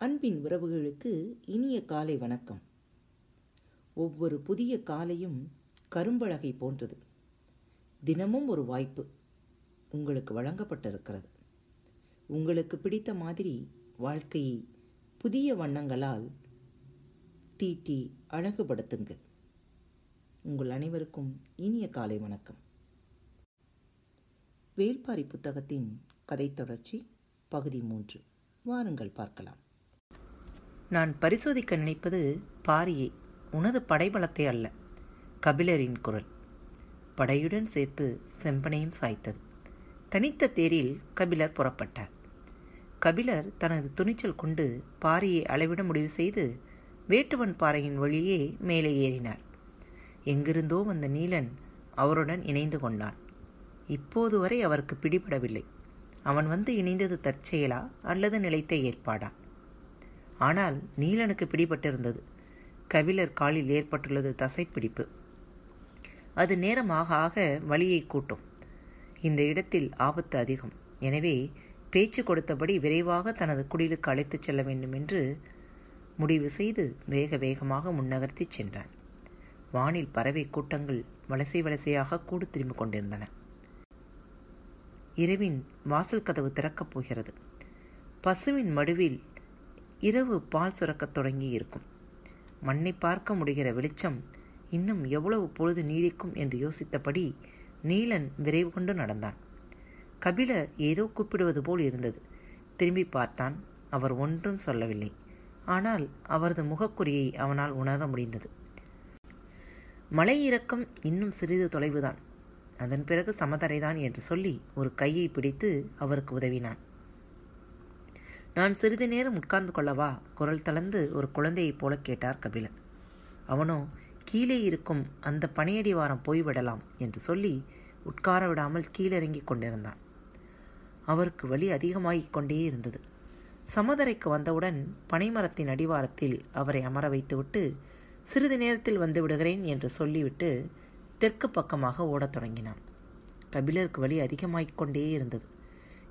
அன்பின் உறவுகளுக்கு இனிய காலை வணக்கம். ஒவ்வொரு புதிய காலையும் கரும்பழகை போன்றது. தினமும் ஒரு வாய்ப்பு உங்களுக்கு வழங்கப்பட்டிருக்கிறது. உங்களுக்கு பிடித்த மாதிரி வாழ்க்கையை புதிய வண்ணங்களால் தீட்டி அழகுபடுத்துங்கள். உங்கள் அனைவருக்கும் இனிய காலை வணக்கம். வேள்பாரி புத்தகத்தின் கதை தொடர்ச்சி பகுதி மூன்று. வாருங்கள் பார்க்கலாம். நான் பரிசோதிக்க நினைப்பது பாரியை உனது படைபலத்தை அல்ல கபிலரின் குரல். படையுடன் சேர்த்து செம்பனையும் சாய்த்தது. தனித்த தேரில் கபிலர் புறப்பட்டார். கபிலர் தனது துணிச்சல் கொண்டு பாறையை அளவிட முடிவு செய்து வேட்டுவன் பாறையின் வழியே மேலே ஏறினார். எங்கிருந்தோ வந்த நீலன் அவருடன் இணைந்து கொண்டான். இப்போது வரை அவருக்கு பிடிபடவில்லை. அவன் வந்து இணைந்தது தற்செயலா அல்லது நிலைத்த ஏற்பாடா? ஆனால் நீலனுக்கு பிடிபட்டிருந்தது. கபிலர் காலில் ஏற்பட்டுள்ளது தசைப்பிடிப்பு. அது நேரமாக ஆக வழியை கூட்டும். இந்த இடத்தில் ஆபத்து அதிகம். எனவே பேச்சு கொடுத்தபடி விரைவாக தனது குடிலுக்கு அழைத்துச் செல்ல வேண்டும் என்று முடிவு செய்து வேக வேகமாக முன்னகர்த்தி சென்றான். வானில் பறவை கூட்டங்கள் வலசை வலசையாக கூடு திரும்பிக் கொண்டிருந்தன. இரவின் வாசல் கதவு திறக்கப் போகிறது. பசுவின் மடுவில் இரவு பால் சுரக்கத் தொடங்கி இருக்கும் மண்ணை பார்க்க முடிகிற வெளிச்சம் இன்னும் எவ்வளவு பொழுது நீடிக்கும் என்று யோசித்தபடி நீலன் விரைவு கொண்டு நடந்தான். கபிலர் ஏதோ கூப்பிடுவது போல் இருந்தது. திரும்பி பார்த்தான். அவர் ஒன்றும் சொல்லவில்லை. ஆனால் அவரது முகக்குறியை அவனால் உணர முடிந்தது. மலை இறக்கம் இன்னும் சிறிது தொலைவுதான். அதன் பிறகு சமதரைதான் என்று சொல்லி ஒரு கையை பிடித்து அவருக்கு உதவினான். நான் சிறிது நேரம் உட்கார்ந்து கொள்ளவா? குரல் தளர்ந்து ஒரு குழந்தையைப் போல கேட்டார் கபிலன். அவனோ கீழே இருக்கும் அந்த பனையடிவாரம் போய்விடலாம் என்று சொல்லி உட்கார விடாமல் கீழிறங்கிக் கொண்டிருந்தான். அவருக்கு வலி அதிகமாகிக் கொண்டே இருந்தது. சமதரைக்கு வந்தவுடன் பனைமரத்தின் அடிவாரத்தில் அவரை அமர வைத்துவிட்டு சிறிது நேரத்தில் வந்து விடுகிறேன் என்று சொல்லிவிட்டு தெற்கு பக்கமாக ஓடத் தொடங்கினான். கபிலருக்கு வலி அதிகமாகிக் கொண்டே இருந்தது.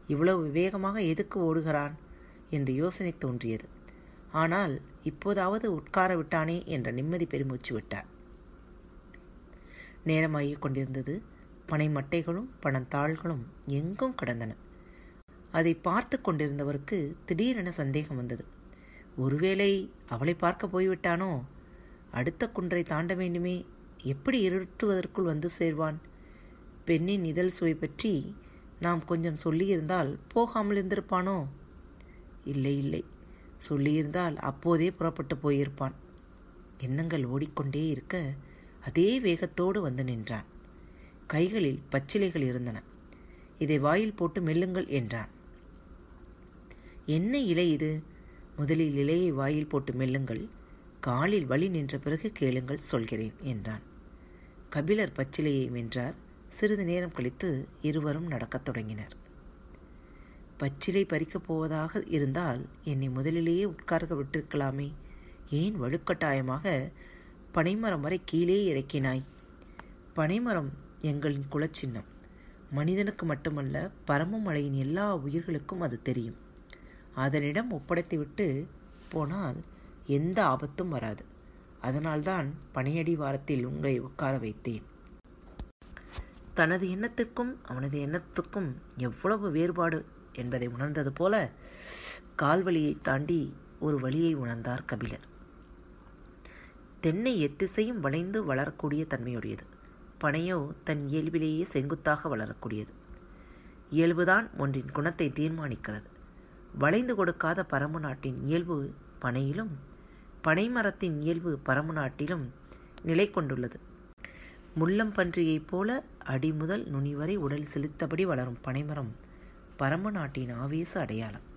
இவ்வளவு வேகமாக எதுக்கு ஓடுகிறான்? என்று யோசனை தோன்றியது. ஆனால் இப்போதாவது உட்கார விட்டானே என்ற நிம்மதி பெருமூச்சு விட்டார். நேரமாகிக் கொண்டிருந்தது. பனை மட்டைகளும் பணத்தாள்களும் எங்கும் கிடந்தன. அதை பார்த்து கொண்டிருந்தவருக்கு திடீரென சந்தேகம் வந்தது. ஒருவேளை அவளை பார்க்க போய்விட்டானோ? அடுத்த குன்றை தாண்ட வேண்டுமே. எப்படி இருட்டுவதற்குள் வந்து சேர்வான்? பெண்ணின் இதழ் சுவை பற்றி நாம் கொஞ்சம் சொல்லியிருந்தால் போகாமல் இருந்திருப்பானோ? இல்லை இல்லை. சொல்லியிருந்தால் அப்போதே புறப்பட்டு போயிருப்பான். எண்ணங்கள் ஓடிக்கொண்டே இருக்க அதே வேகத்தோடு வந்து நின்றான். கைகளில் பச்சிலைகள் இருந்தன. இதை வாயில் போட்டு மெல்லுங்கள் என்றான். என்ன இலை இது? முதலில் இலையை வாயில் போட்டு மெல்லுங்கள். காலில் வழி நின்ற பிறகு கேளுங்கள் சொல்கிறேன் என்றான். கபிலர் பச்சிலையை வென்றார். சிறிது நேரம் கழித்து இருவரும் நடக்கத் தொடங்கினர். பச்சிலை பறிக்கப் போவதாக இருந்தால் என்னை முதலிலேயே உட்கார்க்க விட்டிருக்கலாமே. ஏன் வலுக்கட்டாயமாக பனைமரம் வரை கீழே இறக்கினாய். பனைமரம் எங்களின் குலச்சின்னம். மனிதனுக்கு மட்டுமல்ல பரமமலையின் எல்லா உயிர்களுக்கும் அது தெரியும். அதனிடம் ஒப்படைத்துவிட்டு போனால் எந்த ஆபத்தும் வராது. அதனால்தான் பனையடி வாரத்தில் உங்களை உட்கார வைத்தேன். தனது எண்ணத்துக்கும் அவனது எண்ணத்துக்கும் எவ்வளவு வேறுபாடு என்பதை உணர்ந்தது போல கால்வழியை தாண்டி ஒரு வழியை உணர்ந்தார் கபிலர். தென்னை எத்திசையும் வளைந்து வளரக்கூடிய தன்மையுடையது. பனையோ தன் இயல்பிலேயே செங்குத்தாக வளரக்கூடியது. இயல்புதான் ஒன்றின் குணத்தை தீர்மானிக்கிறது. வளைந்து கொடுக்காத பரம்பு நாட்டின் இயல்பு பனையிலும் பனைமரத்தின் இயல்பு பரம்பு நாட்டிலும் நிலை கொண்டுள்ளது. முள்ளம்பன்றியைப் போல அடி முதல் நுனி வரை உடல் செலுத்தபடி வளரும் பனைமரம் பரம நாட்டின் ஆவேச அடையாளம்.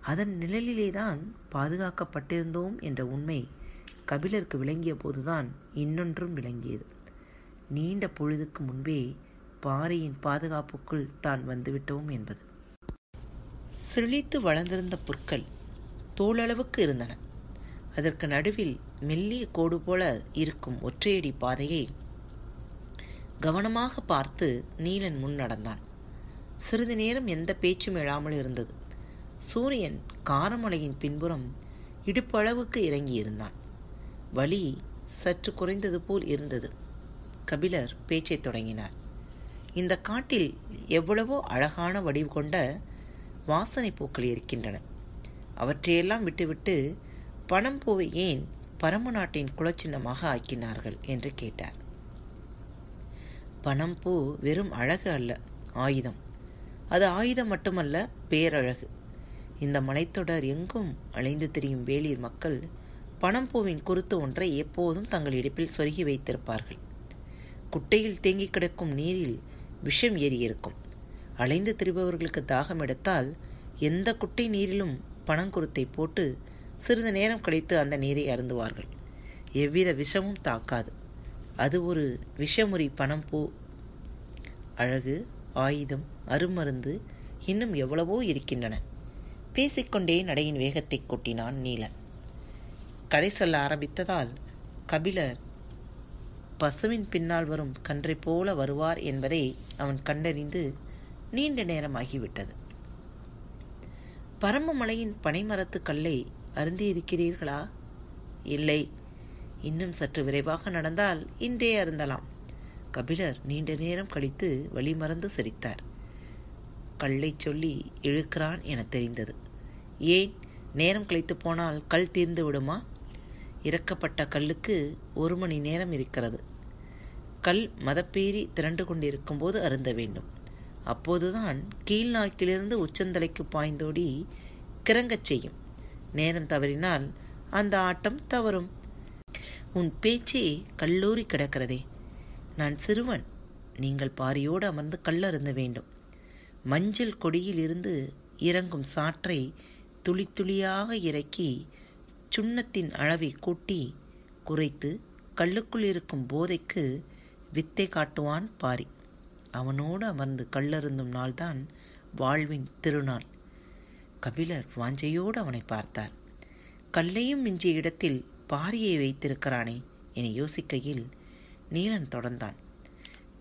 அதன் நிழலிலேதான் பாதுகாக்கப்பட்டிருந்தோம் என்ற உண்மை கபிலருக்கு விளங்கிய போதுதான் இன்னொன்றும் விளங்கியது. நீண்ட பொழுதுக்கு முன்பே பாறையின் பாதுகாப்புக்குள் தான் வந்துவிட்டோம் என்பது. செழித்து வளர்ந்திருந்த புற்கள் தோளளவுக்கு இருந்தன. அதற்கு நடுவில் மெல்லிய கோடு போல இருக்கும் ஒற்றையடி பாதையை கவனமாக பார்த்து நீலன் முன் நடந்தான். சிறிது நேரம் எந்த பேச்சும் எழாமல் இருந்தது. சூரியன் காரமலையின் பின்புறம் இடுப்பளவுக்கு இறங்கியிருந்தான். வலி சற்று குறைந்தது போல் இருந்தது. கபிலர் பேச்சைத் தொடங்கினார். இந்த காட்டில் எவ்வளவோ அழகான வடிவு கொண்ட வாசனை பூக்கள் இருக்கின்றன. அவற்றையெல்லாம் விட்டுவிட்டு பணம் பூவை ஏன் பரம நாட்டின் குலச்சின்னமாக ஆக்கினார்கள் என்று கேட்டார். பணம் பூ வெறும் அழகு அல்ல ஆயுதம். அது ஆயுதம் மட்டுமல்ல பேரழகு. இந்த மலைத்தொடர் எங்கும் அலைந்து திரியும் வேளிர் மக்கள் பணம்பூவின் குருத்து ஒன்றை எப்போதும் தங்கள் இடுப்பில் சொருகி வைத்திருப்பார்கள். குட்டையில் தேங்கி கிடக்கும் நீரில் விஷம் ஏறியிருக்கும். அலைந்து திரிபவர்களுக்கு தாகம் எடுத்தால் எந்த குட்டை நீரிலும் பணங்குருத்தை போட்டு சிறிது நேரம் கழித்து அந்த நீரை அருந்துவார்கள். எவ்வித விஷமும் தாக்காது. அது ஒரு விஷமுறி பணம்பூ அழகு ஆயுதம் அருமருந்து இன்னும் எவ்வளவோ இருக்கின்றன. பேசிக்கொண்டே நடையின் வேகத்தை கொட்டினான் நீலன். கதை சொல்ல ஆரம்பித்ததால் கபிலர் பசுவின் பின்னால் வரும் கன்றை போல வருவார் என்பதை அவன் கண்டறிந்து நீண்ட நேரம் ஆகிவிட்டது பரமமலையின் பனைமரத்து கல்லை அருந்தியிருக்கிறீர்களா இல்லை. இன்னும் சற்று விரைவாக நடந்தால் இன்றே அருந்தலாம். கபிலர் நீண்ட நேரம் கழித்து வழிமறந்து சிரித்தார். கல்லை சொல்லி இழுக்கிறான் என தெரிந்தது. ஏன்? நேரம் கழித்து போனால் கல் தீர்ந்து விடுமா? இறக்கப்பட்ட கல்லுக்கு ஒரு மணி நேரம் இருக்கிறது. கல் மதப்பேறி திரண்டு கொண்டிருக்கும் போது அருந்த வேண்டும். அப்போதுதான் கீழ்நாக்கிலிருந்து உச்சந்தலைக்கு பாய்ந்தோடி கிறங்கச் செய்யும். நேரம் தவறினால் அந்த ஆட்டம் தவறும். உன் பேச்சே கல்லூரி கிடக்கிறதே. நான் சிறுவன். நீங்கள் பாரியோடு அமர்ந்து கல்லருந்த வேண்டும். மஞ்சள் கொடியில் இருந்து இறங்கும் சாற்றை துளி துளியாக இறக்கி சுண்ணத்தின் அளவை கூட்டி குறைத்து கல்லுக்குள் இருக்கும் போதைக்கு வித்தை காட்டுவான் பாரி. அவனோடு அமர்ந்து கல்லருந்தும் நாள்தான் வாழ்வின் திருநாள். கபிலர் வாஞ்சையோடு அவனை பார்த்தார். கல்லையும் மிஞ்சிய இடத்தில் பாரியை வைத்திருக்கிறானே என யோசிக்கையில் நீலன் தொடர்ந்தான்.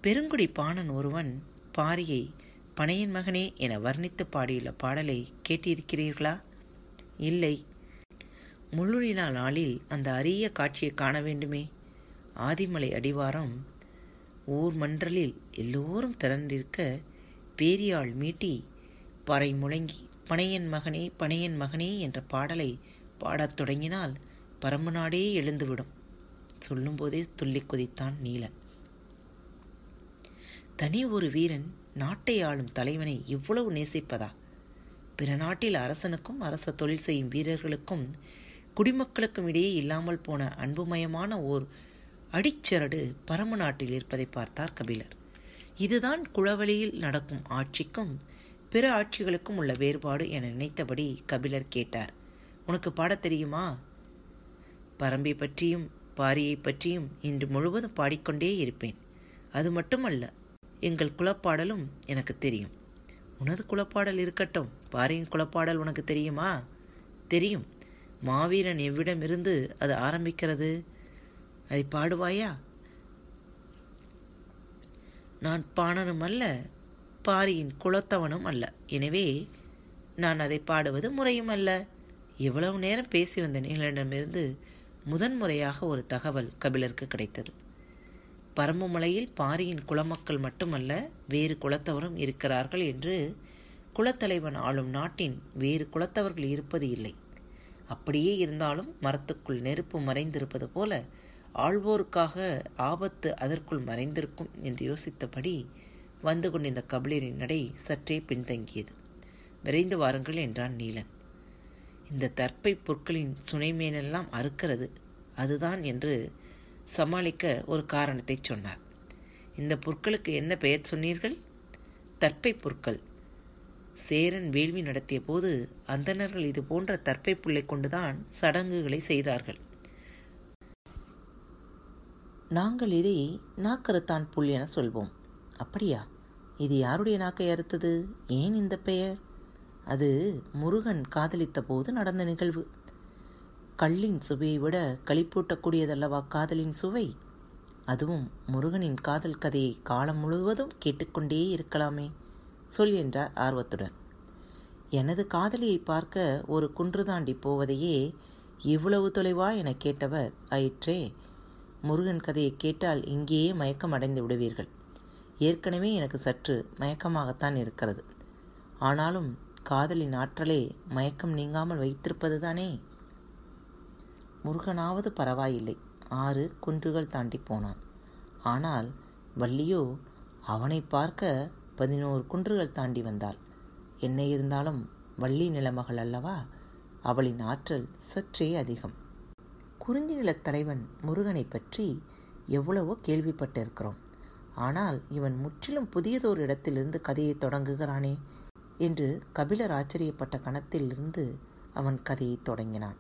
பெருங்குடி பாணன் ஒருவன் பாரியை பனையன் மகனே என வர்ணித்து பாடியுள்ள பாடலை கேட்டிருக்கிறீர்களா? இல்லை. முள்ளுநிலா நாளில் அந்த அரிய காட்சியை காண வேண்டுமே. ஆதிமலை அடிவாரம் ஊர் மன்றலில் எல்லோரும் திறந்திருக்க பேரியாள் மீட்டி பறை முழங்கி பனையன் மகனே பனையன் மகனே என்ற பாடலை பாடத் தொடங்கினால் பரம்பு நாடே எழுந்துவிடும். சொல்லும்போதே துள்ளி குதித்தான் நீலன். தனி ஒரு வீரன் நாட்டை ஆளும் தலைவனை இவ்வளவு நேசிப்பதா? பிற நாட்டில் அரசனுக்கும் அரச தொழில் செய்யும் வீரர்களுக்கும் குடிமக்களுக்கும் இடையே இல்லாமல் போன அன்புமயமான ஓர் அடிச்சரடு பரம நாட்டில் இருப்பதை பார்த்தார் கபிலர். இதுதான் குளவழியில் நடக்கும் ஆட்சிக்கும் பிற ஆட்சிகளுக்கும் உள்ள வேறுபாடு என நினைத்தபடி கபிலர் கேட்டார். உனக்கு பாட தெரியுமா? பரம்பை பற்றியும் பாரியை பற்றியும் இன்று முழுவதும் பாடிக்கொண்டே இருப்பேன். அது மட்டுமல்ல எங்கள் குலப்பாடலும் எனக்கு தெரியும். உனது குலப்பாடல் இருக்கட்டும் பாரியின் குலப்பாடல் உனக்கு தெரியுமா? தெரியும். மாவீரன் எவ்விடமிருந்து அது ஆரம்பிக்கிறது? அதை பாடுவாயா? நான் பாணனும் அல்ல பாரியின் குலத்தவனும் அல்ல. எனவே நான் அதை பாடுவது முறையும் அல்ல. எவ்வளவு நேரம் பேசி வந்த நீளிடமிருந்து முதன்முறையாக ஒரு தகவல் கபிலருக்கு கிடைத்தது. பரம்புமலையில் பாரியின் குலமக்கள் மட்டுமல்ல வேறு குலத்தவரும் இருக்கிறார்கள் என்று குலத்தலைவன் ஆளும் நாட்டின் வேறு குலத்தவர்கள் இருப்பது இல்லை. அப்படியே இருந்தாலும் மரத்துக்குள் நெருப்பு மறைந்திருப்பது போல ஆழ்வோருக்காக ஆபத்து அதற்குள் மறைந்திருக்கும் என்று யோசித்தபடி வந்து கொண்டிருந்த கபிலரின் நடை சற்றே பின்தங்கியது. விரைந்து வாருங்கள் என்றான் நீலன். இந்த தற்பை பொருட்களின் சுனைமேனெல்லாம் அறுக்கிறது. அதுதான் என்று சமாளிக்க ஒரு காரணத்தை சொன்னார். இந்த பொருட்களுக்கு என்ன பெயர் சொன்னீர்கள்? தற்பை பொருட்கள் சேரன் வேள்வி நடத்திய போது அந்தணர்கள் இது போன்ற தற்பை புள்ளை கொண்டுதான் சடங்குகளை செய்தார்கள். நாங்கள் இதை நாக்கருத்தான் புல் என சொல்வோம். அப்படியா? இது யாருடைய நாக்கை அறுத்தது? ஏன் இந்த பெயர்? அது முருகன் காதலித்த போது நடந்த நிகழ்வு. கல்லின் சுவையை விட களிப்பூட்டக்கூடியதல்லவா காதலின் சுவை? அதுவும் முருகனின் காதல் கதையை காலம் முழுவதும் கேட்டுக்கொண்டே இருக்கலாமே சொல் என்றார் ஆர்வத்துடன். எனது காதலியை பார்க்க ஒரு குன்று தாண்டி போவதையே இவ்வளவு தொலைவா என கேட்டவர் ஆயிற்றே முருகன் கதையை கேட்டால் இங்கேயே மயக்கம் அடைந்து விடுவீர்கள். ஏற்கனவே எனக்கு சற்று மயக்கமாகத்தான் இருக்கிறது. ஆனாலும் காதலின் ஆற்றலே மயக்கம் நீங்காமல் வைத்திருப்பது தானே முருகனாவது பரவாயில்லை. ஆறு குன்றுகள் தாண்டி போனான். ஆனால் வள்ளியோ அவனை பார்க்க பதினோரு குன்றுகள் தாண்டி வந்தாள். என்ன இருந்தாலும் வள்ளி நிலமகள் அல்லவா? அவளின் ஆற்றல் சற்றே அதிகம். குறிஞ்சி நிலத் தலைவன் முருகனை பற்றி எவ்வளவோ கேள்விப்பட்டிருக்கிறோம். ஆனால் இவன் முற்றிலும் புதியதோர் இடத்திலிருந்து கதையை தொடங்குகிறானே. என்று கபிலர் ஆச்சரியப்பட்ட கணத்திலிருந்து அவன் கதையை தொடங்கினான்.